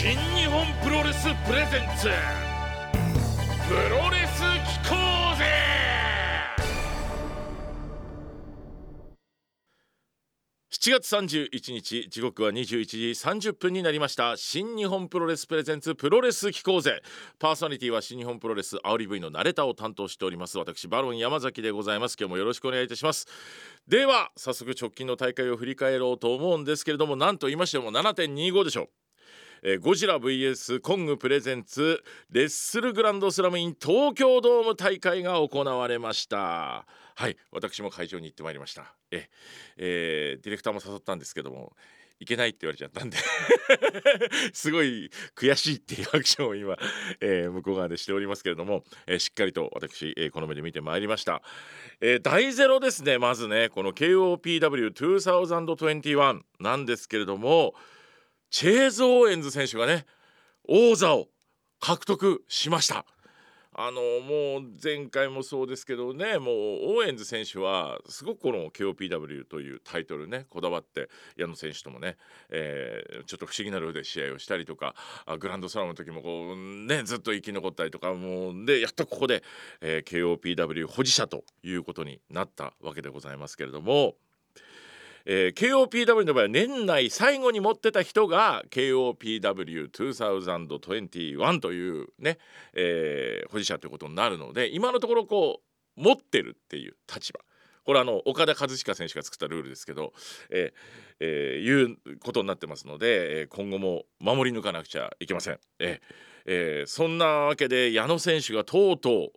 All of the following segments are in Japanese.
新日本プロレスプレゼンツ。プロレス機構ぜ。7月31日時刻は21時30分になりました。新日本プロレスプレゼンツプロレス機構ぜ。パーソナリティは新日本プロレス煽り V のナレタを担当しております。私バロン山崎でございます。今日もよろしくお願いいたします。では早速直近の大会を振り返ろうと思うんですけれども何と言いましても7.25でしょう。えー、ゴジラ VS コング presents Wrestle Grand Slam in 東京ドーム大会が行われました。はい私も会場に行ってまいりました。え、えー、ディレクターも誘ったんですけどもいけないって言われちゃったんで。すごい悔しいっていうアクションを今、えー、向こう側でしておりますけれども、えー、しっかりと私、えー、この目で見てまいりました、えー、第ゼロですねまずね。この KOPW2021 なんですけれどもチェーズ・オーエンズ選手がね王座を獲得しましたあのもう前回もそうですけどねもうオーエンズ選手はすごくこの KOPW というタイトルねこだわって矢野選手ともね、えー、ちょっと不思議なルールで試合をしたりとかグランドスラムの時もこうねずっと生き残ったりとかもうでやっとここで、えー、KOPW 保持者ということになったわけでございますけれども。えー、KOPW の場合は年内最後に持ってた人が KOPW2021 というね、えー、保持者ということになるので今のところこう持ってるっていう立場これあの岡田和親選手が作ったルールですけど、えーえー、いうことになってますので、えー、今後も守り抜かなくちゃいけません。えーえー、そんなわけで矢野選手がとうとう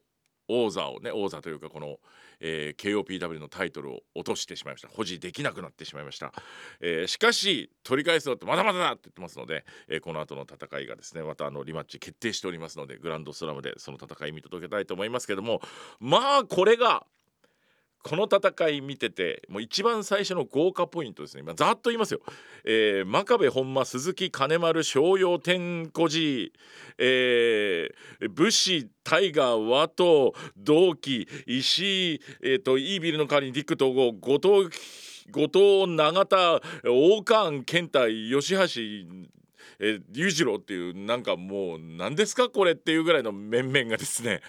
王座をね王座というかこの、えー、KOPW のタイトルを落としてしまいました。保持できなくなってしまいました、えー、しかし取り返すのってまだまだだって言ってますので、えー、この後の戦いがですねまたあのリマッチ決定しておりますのでグランドスラムでその戦い見届けたいと思いますけどもまあこれがこの戦い見ててもう一番最初の豪華ポイントですね。今ざっと言いますよ、えー、真壁本間鈴木金丸商用天小寺、えー、武士タイガー和藤同期石井、えーと、イービルの代わりにディック統合後藤後藤永田大川健太吉橋えー、裕次郎っていうなんかもう何ですかこれっていうぐらいの面々がですね、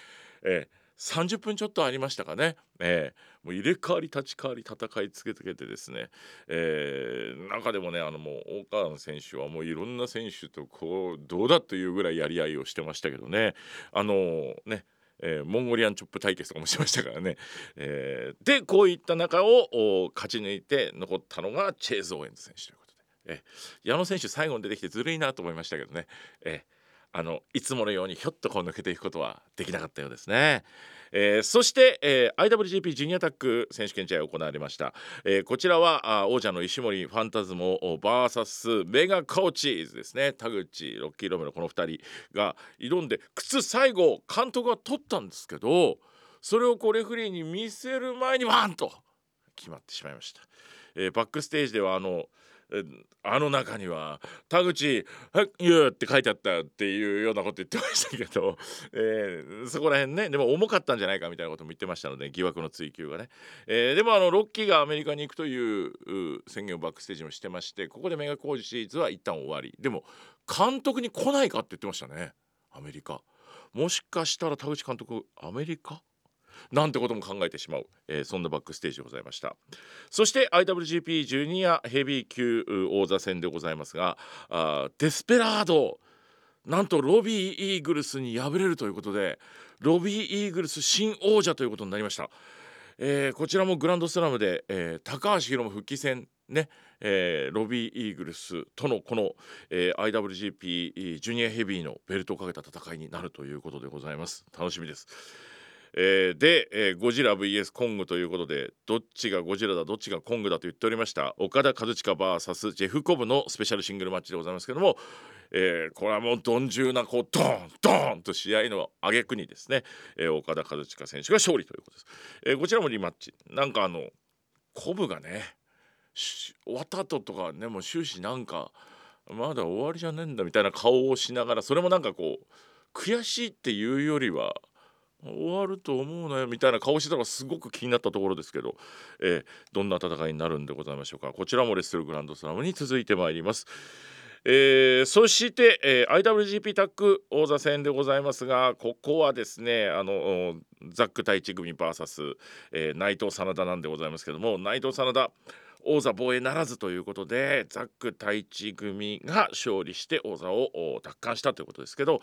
えー30分ちょっとありましたかね、えー、もう入れ替わり立ち替わり戦い続けてですね、えー、中でもねあのもう大川選手はもういろんな選手とこうどうだというぐらいやり合いをしてましたけどね。あのー、ねえー、モンゴリアンチョップ対決とかもしましたからね、えー、でこういった中を勝ち抜いて残ったのがチェーズ・オーエンズ選手ということで、えー、矢野選手最後に出てきてずるいなと思いましたけどね、え。あのいつものようにひょっとこう抜けていくことはできなかったようですね。えー、そして、えー、IWGP ジュニアタック選手権試合が行われました、えー、こちらは王者の石森ファンタズモ VS メガコーチーズですね。田口ロッキーロメロこの2人が挑んで靴最後監督が取ったんですけどそれをこうレフリーに見せる前にワンと決まってしまいました、えー、バックステージではあのあの中には「田口は言う」って書いてあったっていうようなこと言ってましたけど、えー、そこら辺ねでも重かったんじゃないかみたいなことも言ってましたので疑惑の追及がね、えー、でもあのロッキーがアメリカに行くという宣言をバックステージもしてましてここでメガ工事シリーズは一旦終わり。でも監督に来ないかって言ってましたねアメリカ。もしかしたら田口監督アメリカ？なんてことも考えてしまう、えー、そんなバックステージでございました。そして IWGP ジュニアヘビー級王座戦でございますがあデスペラードなんとロビー・イーグルスに敗れるということでロビー・イーグルス新王者ということになりました、えー、こちらもグランドスラムで、えー、高橋宏夢復帰戦ね、えー、ロビー・イーグルスとのこの、えー、IWGP ジュニアヘビーのベルトをかけた戦いになるということでございます。楽しみです。えー、で、えー、ゴジラ VS. コングということでどっちがゴジラだどっちがコングだと言っておりました岡田和親 VS. ジェフコブのスペシャルシングルマッチでございますけども、えー、これはもう鈍重なこうドーンドーンと試合の挙句にですね、えー、岡田和親選手が勝利ということです、えー、こちらもリマッチなんかあのコブがね終わった後とかねもう終始なんかまだ終わりじゃねえんだみたいな顔をしながらそれもなんかこう悔しいっていうよりは終わると思うなよみたいな顔してたのがすごく気になったところですけど、えー、どんな戦いになるんでございましょうかこちらもレッスルグランドスラムに続いてまいります。えー、そして、えー、IWGP タッグ王座戦でございますがここはですねあのザック太一組 VS、えー、内藤真田なんでございますけども内藤真田王座防衛ならずということでザック太一組が勝利して王座を奪還したということですけど、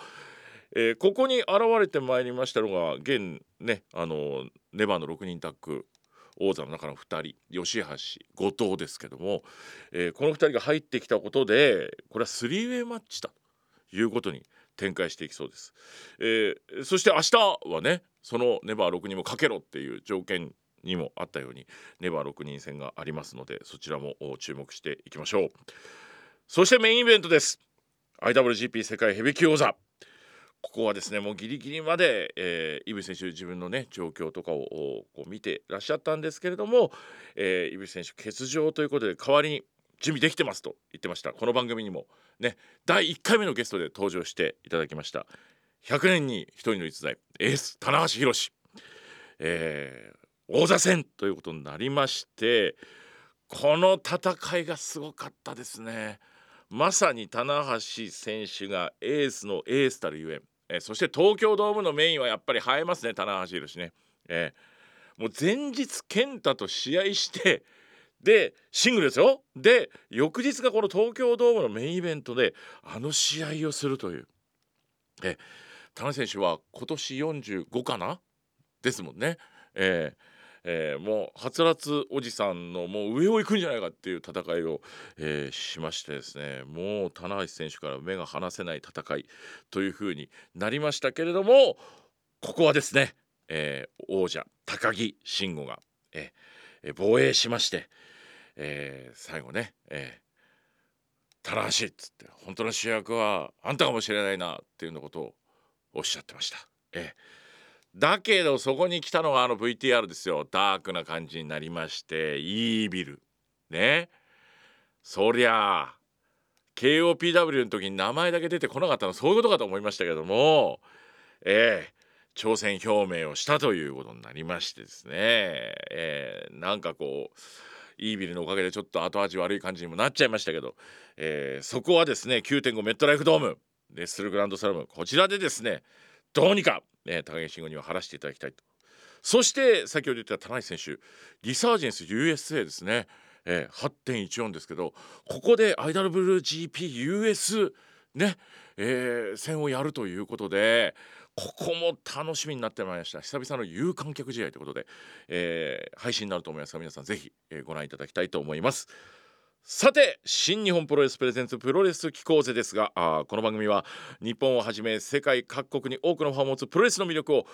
えー、ここに現れてまいりましたのが現ねあのネバーの6人タッグ王座の中の2人吉橋後藤ですけども、えー、この2人が入ってきたことでこれはスリーウェイマッチだということに展開していきそうです、えー、そして明日はねそのネバー6人もかけろっていう条件にもあったようにネバー6人戦がありますのでそちらも注目していきましょう。そしてメインイベントです。IWGP 世界ヘビー級王座。ここはですねもうギリギリまで、えー、井口選手自分のね状況とかをこう見てらっしゃったんですけれども、えー、井口選手欠場ということで代わりに準備できてますと言ってました。この番組にもね第1回目のゲストで登場していただきました。100年に1人の逸材エース棚橋宏、えー、王座戦ということになりましてこの戦いがすごかったですね。まさに棚橋選手がエースのエースたるゆえんえー、そして東京ドームのメインはやっぱり映えますね棚橋宏ね、えー、もう前日健太と試合して でシングルですよ。で翌日がこの東京ドームのメインイベントであの試合をするという。え田中選手は今年45かな？ですもんね。えーえー、もうはつらつおじさんのもう上を行くんじゃないかっていう戦いを、えー、しましてですねもう棚橋選手から目が離せない戦いというふうになりましたけれどもここはですね、えー、王者高木慎吾が、えー、防衛しまして、えー、最後ね、えー、棚橋っつって本当の主役はあんたかもしれないなっていうのことをおっしゃってました。えーだけどそこに来たのがあの VTR ですよ。ダークな感じになりましてイービル。ね。そりゃあ KOPW の時に名前だけ出てこなかったのそういうことかと思いましたけどもええ挑戦表明をしたということになりましてですね、えー、なんかこうイービルのおかげでちょっと後味悪い感じにもなっちゃいましたけど、えー、そこはですね9.5メットライフドームレッスルグランドスラムこちらでですねどうにかね、高木慎吾には晴らしていただきたいと。そして先ほど言った田中選手リサージェンス USA ですね、えー、8.14ですけどここで IWGPUS ね、えー、戦をやるということでここも楽しみになってまいりました。久々の有観客試合ということで、えー、配信になると思いますが皆さんぜひ、えー、ご覧いただきたいと思います。さて新日本プロレスプレゼンツプロレス機構ぜですがあこの番組は日本をはじめ世界各国に多くのファンを持つプロレスの魅力を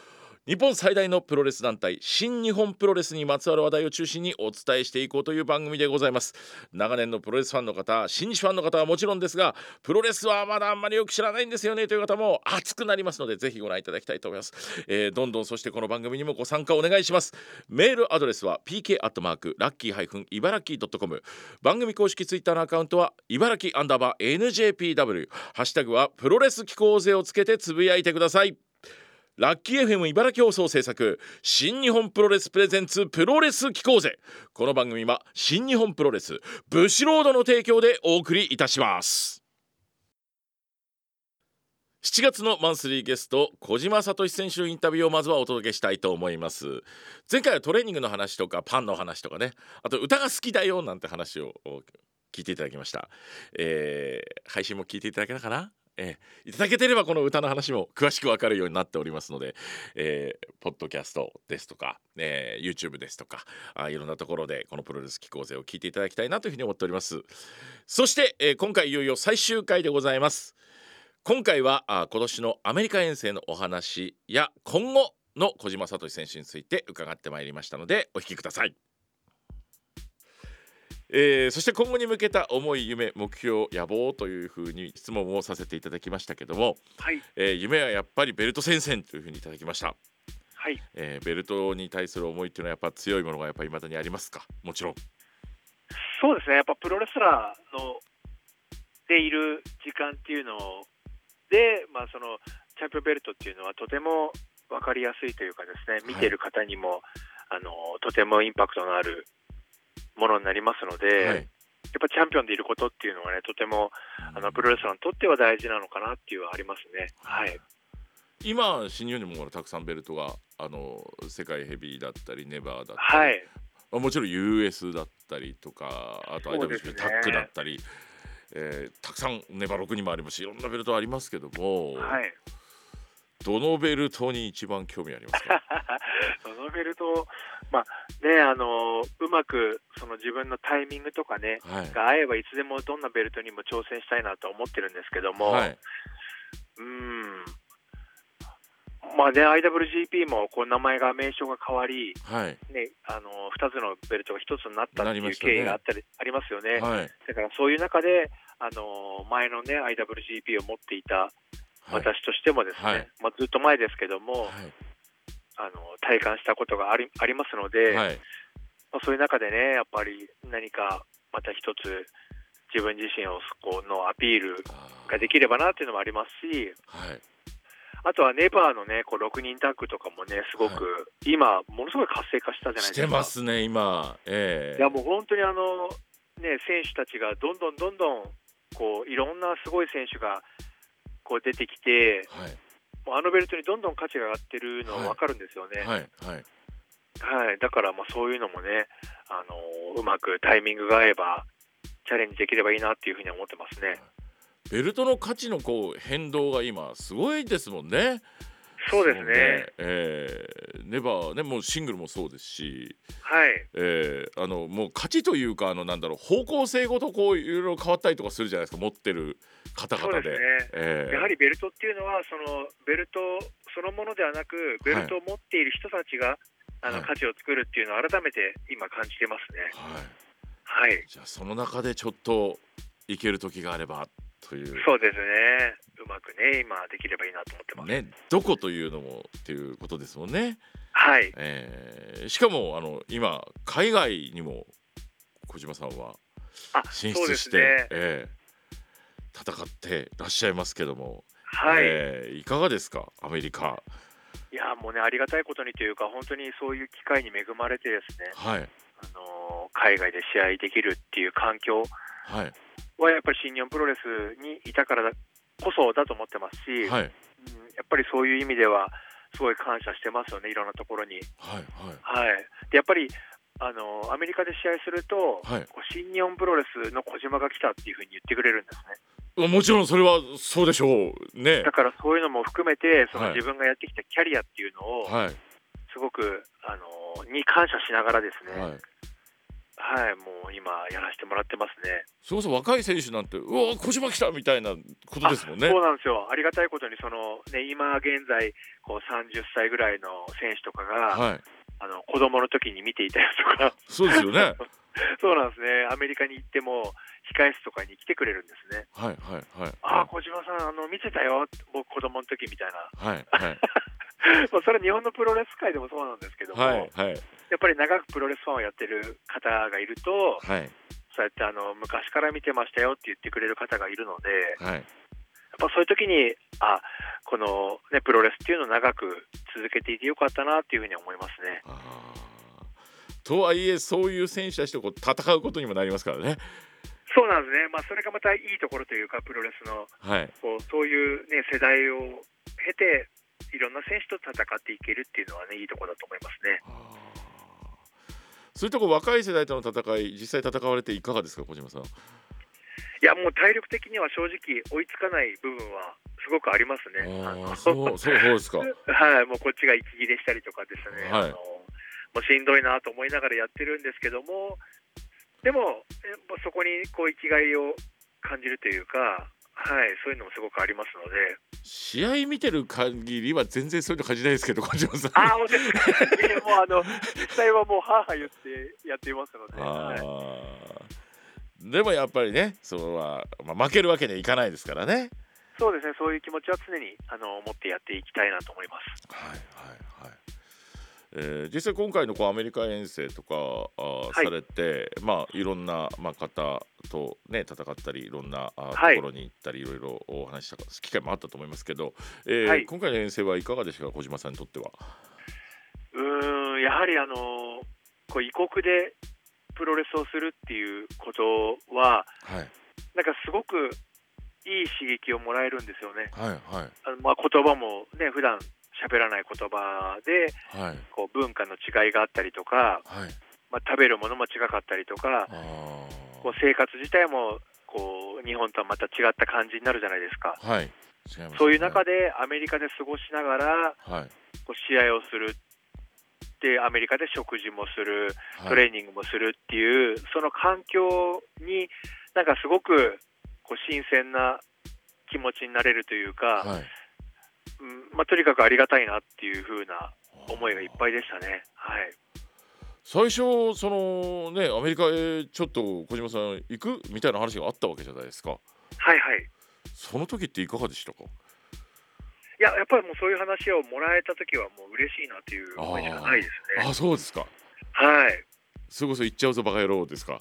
日本最大のプロレス団体新日本プロレスにまつわる話題を中心にお伝えしていこうという番組でございます。長年のプロレスファンの方新日ファンの方はもちろんですがプロレスはまだあんまりよく知らないんですよねという方も熱くなりますのでぜひご覧いただきたいと思います、えー、どんどんそしてこの番組にもご参加お願いします。メールアドレスは pk アットマークラッキー茨城 .com 番組公式ツイッターのアカウントは茨城アンダーバー NJPW ハッシュタグはプロレス機構勢をつけてつぶやいてください。ラッキー FM 茨城放送制作新日本プロレスプレゼンツプロレス機構ぜ。この番組は新日本プロレスブシロードの提供でお送りいたします。7月のマンスリーゲスト小島聡選手のインタビューをまずはお届けしたいと思います。前回はトレーニングの話とかパンの話とかね。あと歌が好きだよなんて話を聞いていただきました、えー、配信も聞いていただけたかな？えー、いただけてればこの歌の話も詳しく分かるようになっておりますので、えー、ポッドキャストですとか、えー、YouTube ですとかあいろんなところでこのプロレス機構勢を聞いていただきたいなというふうに思っております。そして、えー、今回いよいよ最終回でございます。今回はあ今年のアメリカ遠征のお話や今後の小島聡選手について伺ってまいりましたのでお聞きください。えー、そして今後に向けた思い夢目標野望というふうに質問をさせていただきましたけども、はい、えー、夢はやっぱりベルト戦線というふうにいただきました。はい、えー、ベルトに対する思いっていうのはやっぱ強いものがやっぱり未だにありますか？もちろん。そうですね。やっぱプロレスラーのでいる時間っていうので、まあ、そのチャンピオンベルトっていうのはとても分かりやすいというかですね見てる方にも、はい、あのとてもインパクトのあるものになりますので、はい、ぱチャンピオンでいることっていうのはね、とてもあのプロレスラーにとっては大事なのかなっていうのはありますね。はい。今新日本にもたくさんベルトがあの世界ヘビーだったりネバーだったり、はい。まあもちろん US だったりとかあとそうです IWGP ねタックだったり、えーたくさんネバー6にもありますしいろんなベルトありますけども、はい。どのベルトに一番興味ありますか？そのベルト、まあね、あのうまくその自分のタイミングとかね、はい。が合えばいつでもどんなベルトにも挑戦したいなと思ってるんですけども、はい、うん、まあね、IWGP もこう名前が名称が変わり、はい。ね、あの2つのベルトが1つになったっていう経緯があったり、ありますよね。はい。だからそういう中で、あの前のね IWGP を持っていたはい。私としてもですね、はい。まあ、ずっと前ですけども、あの体感したことがありありますので、はい。まあ、そういう中でね、やっぱり何かまた一つ自分自身をこうのアピールができればなっていうのもありますし、はい。あとはネバーのね、こう6人タッグとかもね、すごく、今、ものすごい活性化したじゃないしてですか。ますね今。ええ。いやもう本当にあの、ね、選手たちがどんどんどんどんこういろんなすごい選手がこう出てきて、はいもうあのベルトにどんどん価値が上がってるのはい分かるんですよね。はいはいはい、だからまあそういうのもね、あのうまくタイミングが合えばチャレンジできればいいなっていうふうに思ってますね。ベルトの価値のこう変動が今すごいですもんね。そうですね。えーネバーねもうシングルもそうですし、はい。えーあのもう勝ちというかあのなんだろう方向性ごとこういろいろ変わったりとかするじゃないですか持ってる方々で。そうですね。えーやはりベルトっていうのはそのベルトそのものではなくベルトを持っている人たちが、あのはい価値を作るっていうのを改めて今感じてますね。はい。はい。じゃあその中でちょっといける時があればという。そうですね。うまくね今できればいいなと思ってます。ね、どこというのもっていうことですもんね。はい。えーしかもあの今海外にも小島さんはあ、進出して、すね。えー戦ってらっしゃいますけども、はい。えーいかがですか？アメリカいやもうねありがたいことにというか本当にそういう機会に恵まれてですね。はいあの海外で試合できるっていう環境はいはやっぱり新日本プロレスにいたからだこそだと思ってますし、はい。うんやっぱりそういう意味ではすごい感謝してますよね、いろんなところに。はいはい。はい、でやっぱりあのアメリカで試合すると、はい。新日本プロレスの小島が来たっていうふうに言ってくれるんですね。もちろんそれはそうでしょうね。だからそういうのも含めて、そのはい。自分がやってきたキャリアっていうのを、はい。すごくあのに感謝しながらですね、ははいい、もう今、やらせてもらってますね。それこそ若い選手なんてうわ小島来たみたいなことですもんね。そうなんですよ、ありがたいことに、そのね、今現在、こう30歳ぐらいの選手とかが、はい。あの子供の時に見ていたやつとか、そうですよね。そうなんですね、アメリカに行っても、控室とかに来てくれるんですね。はいはいはい。ああ、小島さん、あの見てたよ、僕、子供の時みたいな、はいはい まあそれは日本のプロレス界でもそうなんですけども、はいはい。やっぱり長くプロレスファンをやってる方がいると、はい。そうやってあの昔から見てましたよって言ってくれる方がいるので、はい。やっぱそういう時に、あこの、ね、プロレスっていうのを長く続けていてよかったなっていうふうに思いますね。とはいえそういう選手たちとこう戦うことにもなりますからね。そうなんですね、まあ、それがまたいいところというか、プロレスのはい。こうそういう、ね、世代を経て、いろんな選手と戦っていけるっていうのはね、いいところだと思いますね。そういうとこ若い世代との戦い実際戦われていかがですか小島さん？いや、もう体力的には正直、追いつかない部分はすごくありますね。あそうそうですか。はい、もうこっちが息切れしたりとかですね、はい。あのもうしんどいなと思いながらやってるんですけども、でも、そこにこう生きがいを感じるというか、はい、そういうのもすごくありますので、試合見てる限りは全然そういうの感じないですけど小島さん。ああ、もうあの実際はもう、はあはあ言ってやっていますので、あはでもやっぱりねそれは、まあ、負けるわけにはいかないですからね。そうですね、そういう気持ちは常にあの持ってやっていきたいなと思います。はいはいはい。えー実際今回のこうアメリカ遠征とかあされてまあいろんな、まあ、方とね戦ったりいろんなあところに行ったりいろいろお話しした機会もあったと思いますけど、えーはい。今回の遠征はいかがでしたか？小島さんにとっては。うーん、やはりあのこう異国でプロレスをするっていうことははい。なんかすごくいい刺激をもらえるんですよね。はいはい。あのまあ、言葉もね普段喋らない言葉ではい。こう文化の違いがあったりとか、はい。まあ、食べるものも違かったりとかこう生活自体もこう日本とはまた違った感じになるじゃないですか。はい。ね。そういう中でアメリカで過ごしながらはい。こう試合をするでアメリカで食事もするはい。トレーニングもするっていう、その環境になんかすごくこう新鮮な気持ちになれるというか、はいうんまあ、とにかくありがたいなっていう風な思いがいっぱいでしたね。はい。最初そのねアメリカへちょっと小島さん行くみたいな話があったわけじゃないですか。はいはい。その時っていかがでしたか？いややっぱりもうそういう話をもらえた時はもう嬉しいなという思いしかないですね。あそうですか。はい。それこそ行っちゃうぞバカ野郎ですか。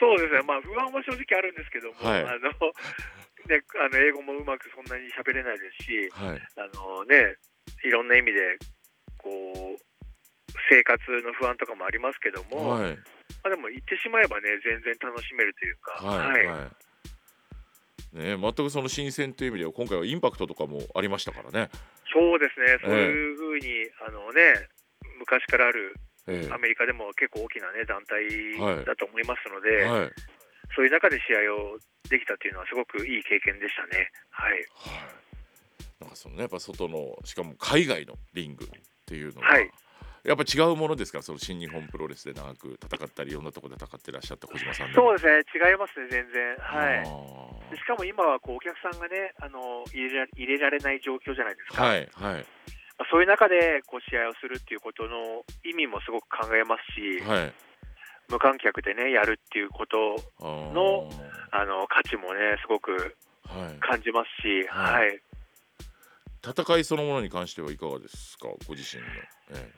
そうですね、まあ、不安は正直あるんですけども、はい。あのね、あの英語もうまくそんなに喋れないですし、はい。あのね、いろんな意味でこう生活の不安とかもありますけども、はい。まあ、でも言ってしまえばね、全然楽しめるというか、はいはい。ね全くその新鮮という意味では今回はインパクトとかもありましたからね、そうですね、そういうふうに、あのね、昔からあるええ。アメリカでも結構大きな、ね、団はい。体だと思いますので、はいはいそういう中で試合をできたというのは、すごくいい経験でしたね。はい。なんかそのねやっぱ外のしかも海外のリングっていうのは、はい。やっぱ違うものですからその新日本プロレスで長く戦ったりいろんなところで戦ってらっしゃった小島さんでそうですね、違いますね、全然。はい。しかも今はこうお客さんがねあの入れら入れられない状況じゃないですか、ーはいはい。まあそういう中でこう試合をするっていうことの意味もすごく考えますし、はい無観客でねやるっていうことのあの価値もねすごくはい。感じますし、ははい。い戦いそのものに関してはいかがですか？ご自身の、え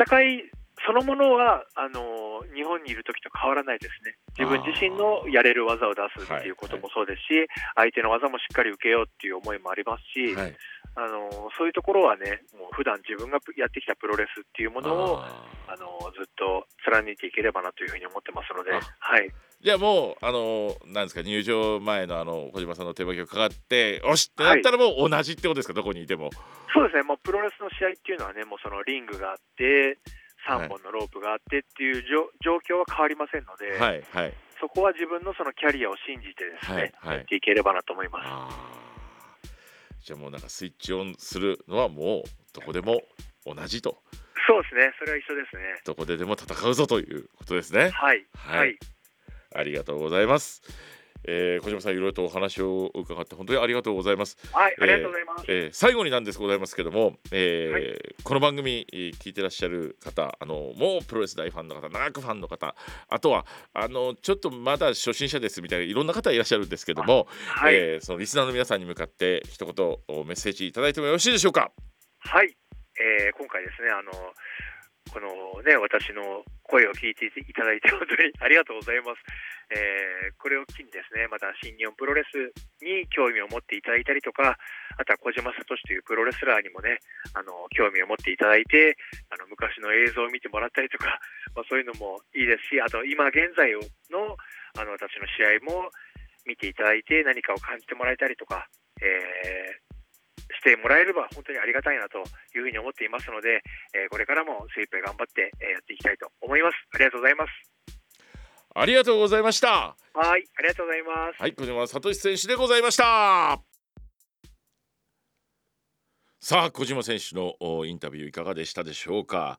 戦いそのものはあの日本にいる時と変わらないですね、自分自身のやれる技を出すっていうこともそうですし、相手の技もしっかり受けようっていう思いもありますし、えはいあのそういうところはね、もう普段自分がやってきたプロレスっていうものをあのずっと貫いていければなというふうに思ってますので、あはい、じゃあもうあのなんですか入場前のあの小島さんの手巻きがかかっておしってなったらもう同じってことですか、どこにいても。そうですね、もうプロレスの試合っていうのはね、もうそのリングがあって、3本のロープがあってっていうじょ状況は変わりませんので、はいはい。そこは自分のそのキャリアを信じてですね、はいはい。やっていければなと思います。じゃあもうなんかスイッチオンするのはもうどこでも同じと。そうですね、それは一緒ですね。どこででも戦うぞということですね。はい、はい。はい、ありがとうございます、えー小島さんいろいろとお話を伺って本当にありがとうございます。はい、ありがとうございます。えー最後になんですございますけども、えーはこの番組えー聞いてらっしゃる方あのもうプロレス大ファンの方長くファンの方あとはあのちょっとまだ初心者ですみたいないろんな方いらっしゃるんですけども、はい、えーそのリスナーの皆さんに向かって一言おメッセージいただいてもよろしいでしょうか？はい、えー今回ですね、あのこのね、私の声を聞いていただいて本当にありがとうございます。えーこれを機にですね、また新日本プロレスに興味を持っていただいたりとか、あとは小島聡というプロレスラーにもね、あの興味を持っていただいて、あの昔の映像を見てもらったりとか、まあ、そういうのもいいですし、あと今現在のあの私の試合も見ていただいて何かを感じてもらえたりとか、えーしてもらえれば本当にありがたいなというふうに思っていますので、えーこれからも精一杯頑張って、えーやっていきたいと思います。ありがとうございます。ありがとうございましたはい、ありがとうございます。はい小島聡選手でございましたさあ小島選手のおインタビューいかがでしたでしょうか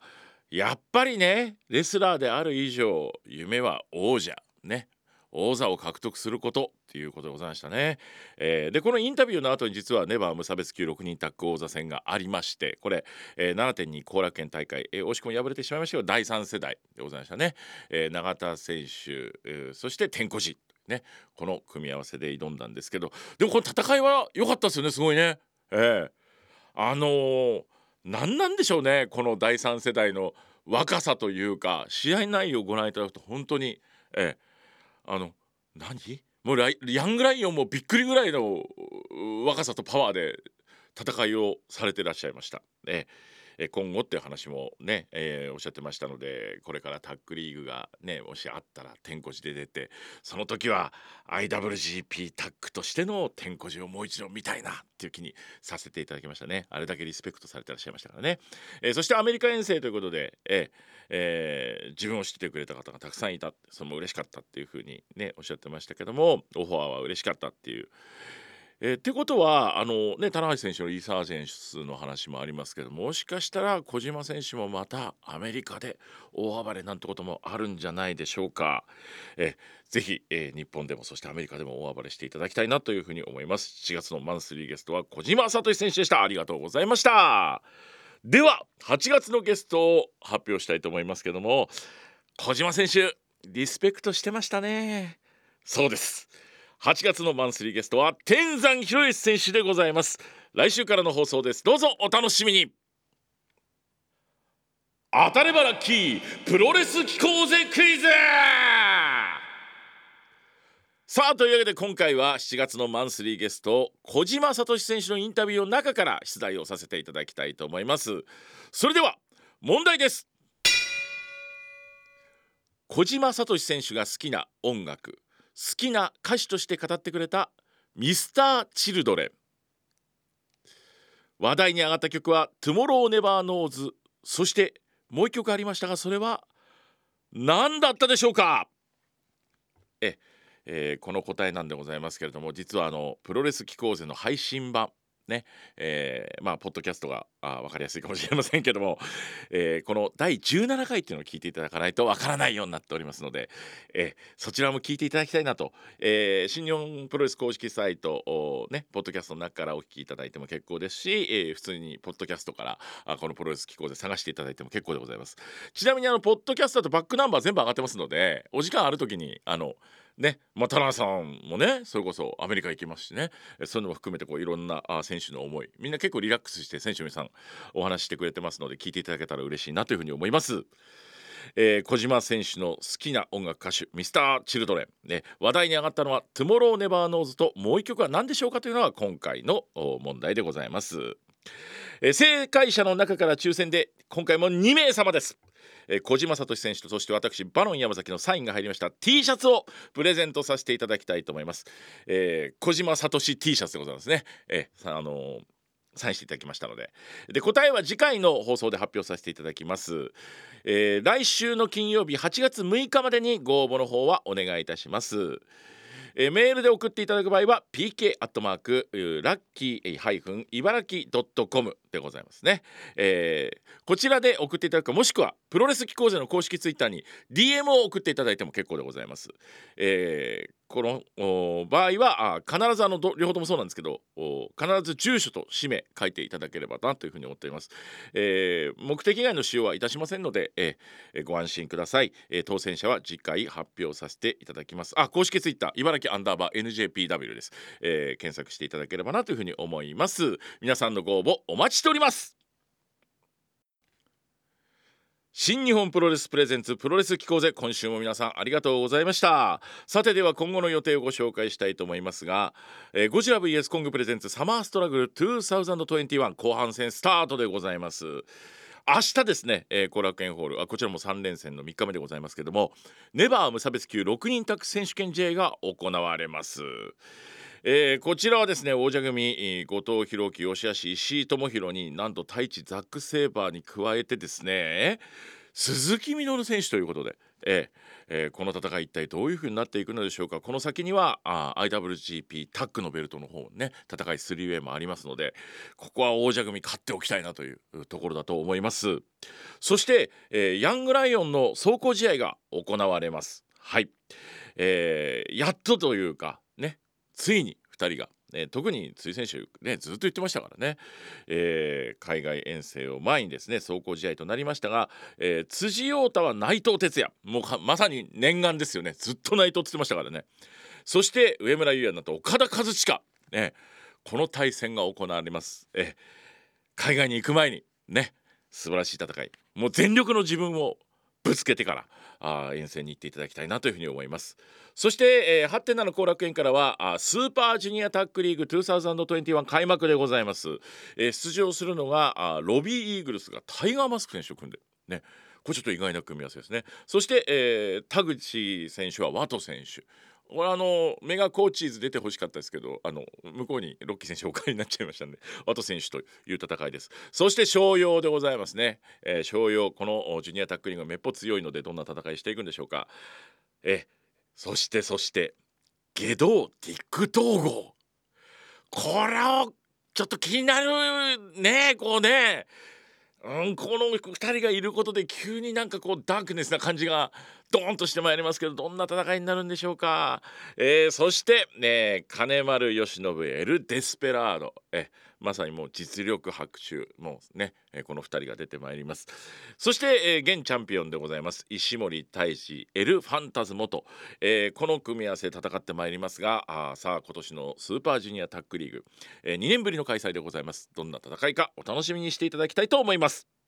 やっぱりねレスラーである以上夢は王者ね王座を獲得することっていうことでございましたね、えーでこのインタビューの後に実はネバー無差別級6人タッグ王座戦がありましてこれ、えー7.2後楽園大会、えー惜しくも敗れてしまいましたけど第3世代でございましたね、えー永田選手、えーそして天子寺ね。この組み合わせで挑んだんですけどでもこの戦いは良かったですよねすごいね。ええあのー何なんでしょうねこの第3世代の若さというか試合内容をご覧いただくと本当にええあの何？もうヤングライオンもびっくりぐらいの若さとパワーで戦いをされてらっしゃいました。えええ今後っていう話もね、えー、おっしゃってましたのでこれからタックリーグがねもしあったら天候寺で出てその時は IWGP タックとしての天候寺をもう一度見たいなっていう気にさせていただきましたね。あれだけリスペクトされてらっしゃいましたからね、えー、そしてアメリカ遠征ということで、えーえー、自分を知ってくれた方がたくさんいた。それも嬉しかったっていうふうにねおっしゃってましたけどもオファーは嬉しかったっていうえー、ってことはあの、ね、棚橋選手のリサージェンスの話もありますけどもしかしたら小島選手もまたアメリカで大暴れなんてこともあるんじゃないでしょうか。えー、ぜひ、えー、日本でもそしてアメリカでも大暴れしていただきたいなというふうに思います。7月のマンスリーゲストは小島聡選手でした。ありがとうございました。では8月のゲストを発表したいと思いますけども小島選手リスペクトしてましたねそうです8月のマンスリーゲストは天山博之選手でございます。来週からの放送です。どうぞお楽しみに。当たればラッキープロレス機構ぜクイズ！さあというわけで今回は7月のマンスリーゲスト小島聡選手のインタビューの中から出題をさせていただきたいと思います。それでは問題です。小島聡選手が好きな音楽。好きな歌手として語ってくれたミスター・チルドレン。話題に上がった曲は「Tomorrow Never Knows」そしてもう一曲ありましたがそれは何だったでしょうか？え、えー、この答えなんでございますけれども実はあのプロレス機構ぜの配信版ね。えー、まあポッドキャストがあ分かりやすいかもしれませんけども、えー、この第17回っていうのを聞いていただかないと分からないようになっておりますので、えー、そちらも聞いていただきたいなと、えー、新日本プロレス公式サイトをねポッドキャストの中からお聞きいただいても結構ですし、えー、普通にポッドキャストからあこのプロレス聴こうで探していただいても結構でございます。ちなみにあのポッドキャストだとバックナンバー全部上がってますのでお時間ある時にあのねまあ、田中さんもねそれこそアメリカ行きますしねそういうのも含めてこういろんなあ選手の思いみんな結構リラックスして選手の皆さんお話してくれてますので聞いていただけたら嬉しいなというふうに思います。えー、小島選手の好きな音楽歌手ミスターチルドレン、ね、話題に上がったのは「 Tomorrow never knows ともう一曲は何でしょうかというのが今回の問題でございます。えー、正解者の中から抽選で今回も2名様ですえー、小島聡選手とそして私バロン山崎のサインが入りました T シャツをプレゼントさせていただきたいと思います、えー、小島聡 T シャツでございますね、えー、あのーサインしていただきましたので。で答えは次回の放送で発表させていただきます、えー、来週の金曜日8月6日までにご応募の方はお願いいたします。えー、メールで送っていただく場合は pk アットマークラッキーハイフン茨城ドットコム。でございますね、えー、こちらで送っていただくかもしくはプロレス機構勢の公式ツイッターに DM を送っていただいても結構でございます、えー、この場合はあ必ずあの両方ともそうなんですけど必ず住所と氏名書いていただければなというふうに思っています、えー、目的外の使用はいたしませんので、えー、ご安心ください、えー、当選者は次回発表させていただきます。あ公式ツイッター茨城アンダーバー NJPW です、えー、検索していただければなというふうに思います。皆さんのご応募お待ちしております。新日本プロレスプレゼンツプロレス機構ぜ今週も皆さんありがとうございました。さてでは今後の予定をご紹介したいと思いますが、えー、ゴジラ VS コングプレゼンツサマーストラグル2021後半戦スタートでございます。明日ですね、えー、後楽園ホールあこちらも3連戦の3日目でございますけどもネバー無差別級6人タッグ選手権 J が行われます。えー、こちらはですね王者組後藤弘樹吉橋石井智弘になんと太一ザック・セーバーに加えてですね鈴木みのる選手ということで、えーえー、この戦い一体どういう風になっていくのでしょうか。この先にはあ IWGP タッグのベルトの方ね戦い 3way もありますのでここは王者組勝っておきたいなというところだと思います。そして、えー、ヤングライオンの走行試合が行われます。はい、えー、やっとというかついに2人が、ね、特に辻選手、ね、ずっと言ってましたからね、えー、海外遠征を前にですね走行試合となりましたが、えー、辻陽太は内藤哲也。もうまさに念願ですよね。ずっと内藤って言ってましたからね。そして上村優也になった岡田和親、ね、この対戦が行われます、え、海外に行く前にね素晴らしい戦い。もう全力の自分をぶつけてから。あ遠征に行っていただきたいなというふうに思います。そして、えー、ハテナの後楽園からはあスーパージュニアタックリーグ2021開幕でございます、えー、出場するのがあロビーイーグルスがタイガーマスク選手を組んでね。これちょっと意外な組み合わせですね。そして、えー、田口選手はワト選手。これあのメガコーチーズ出てほしかったですけどあの向こうにロッキー選手お帰りになっちゃいましたんでワト選手という戦いです。そして商用でございますね、えー、商用このジュニアタックリングがめっぽ強いのでどんな戦いしていくんでしょうか。えそしてそして下道ディック統合。これをちょっと気になるねこうね。うん、この2人がいることで急になんかこうダークネスな感じがドーンとしてまいりますけどどんな戦いになるんでしょうか、えー、そして、ね、金丸義信エル・デスペラード。えまさにもう実力伯仲もうね、えこの2人が出てまいります。そして、えー、現チャンピオンでございます。石森大志エル・ファンタズモと、えー、この組み合わせ戦ってまいりますがあさあ今年のスーパージュニアタックリーグ、えー、2年ぶりの開催でございます。どんな戦いかお楽しみにしていただきたいと思います。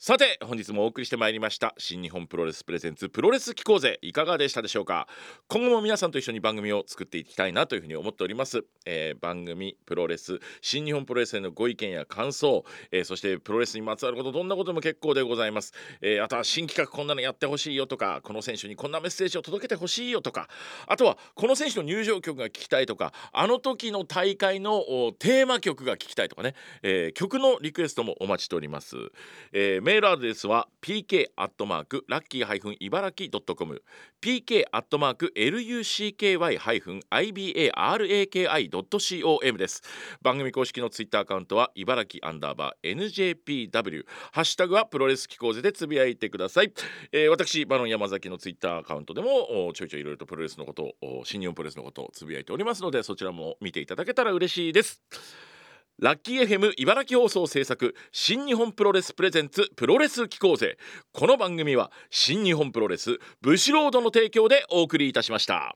さて本日もお送りしてまいりました新日本プロレスプレゼンツプロレス機構勢いかがでしたでしょうか？今後も皆さんと一緒に番組を作っていきたいなというふうに思っております、えー、番組プロレス新日本プロレスへのご意見や感想、えー、そしてプロレスにまつわることどんなことも結構でございます、えー、あとは新企画こんなのやってほしいよとかこの選手にこんなメッセージを届けてほしいよとかあとはこの選手の入場曲が聞きたいとかあの時の大会のテーマ曲が聞きたいとかね、え曲のリクエストもお待ちしております、えメールアドレスは pk アットマークラッキーハイフン茨城ドットコム pk アットマーク lucky ハイフン ibaraki ドット com です。番組公式のツイッターアカウントは茨城アンダーバー njpw ハッシュタグはプロレス機構図でつぶやいてください、えー、私バロン山崎のツイッターアカウントでもちょいちょいいろいろとプロレスのことを新日本プロレスのことをつぶやいておりますのでそちらも見ていただけたら嬉しいです。ラッキー FM 茨城放送制作新日本プロレスプレゼンツプロレス機構勢この番組は新日本プロレスブシロードの提供でお送りいたしました。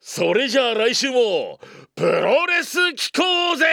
それじゃあ来週もプロレス機構勢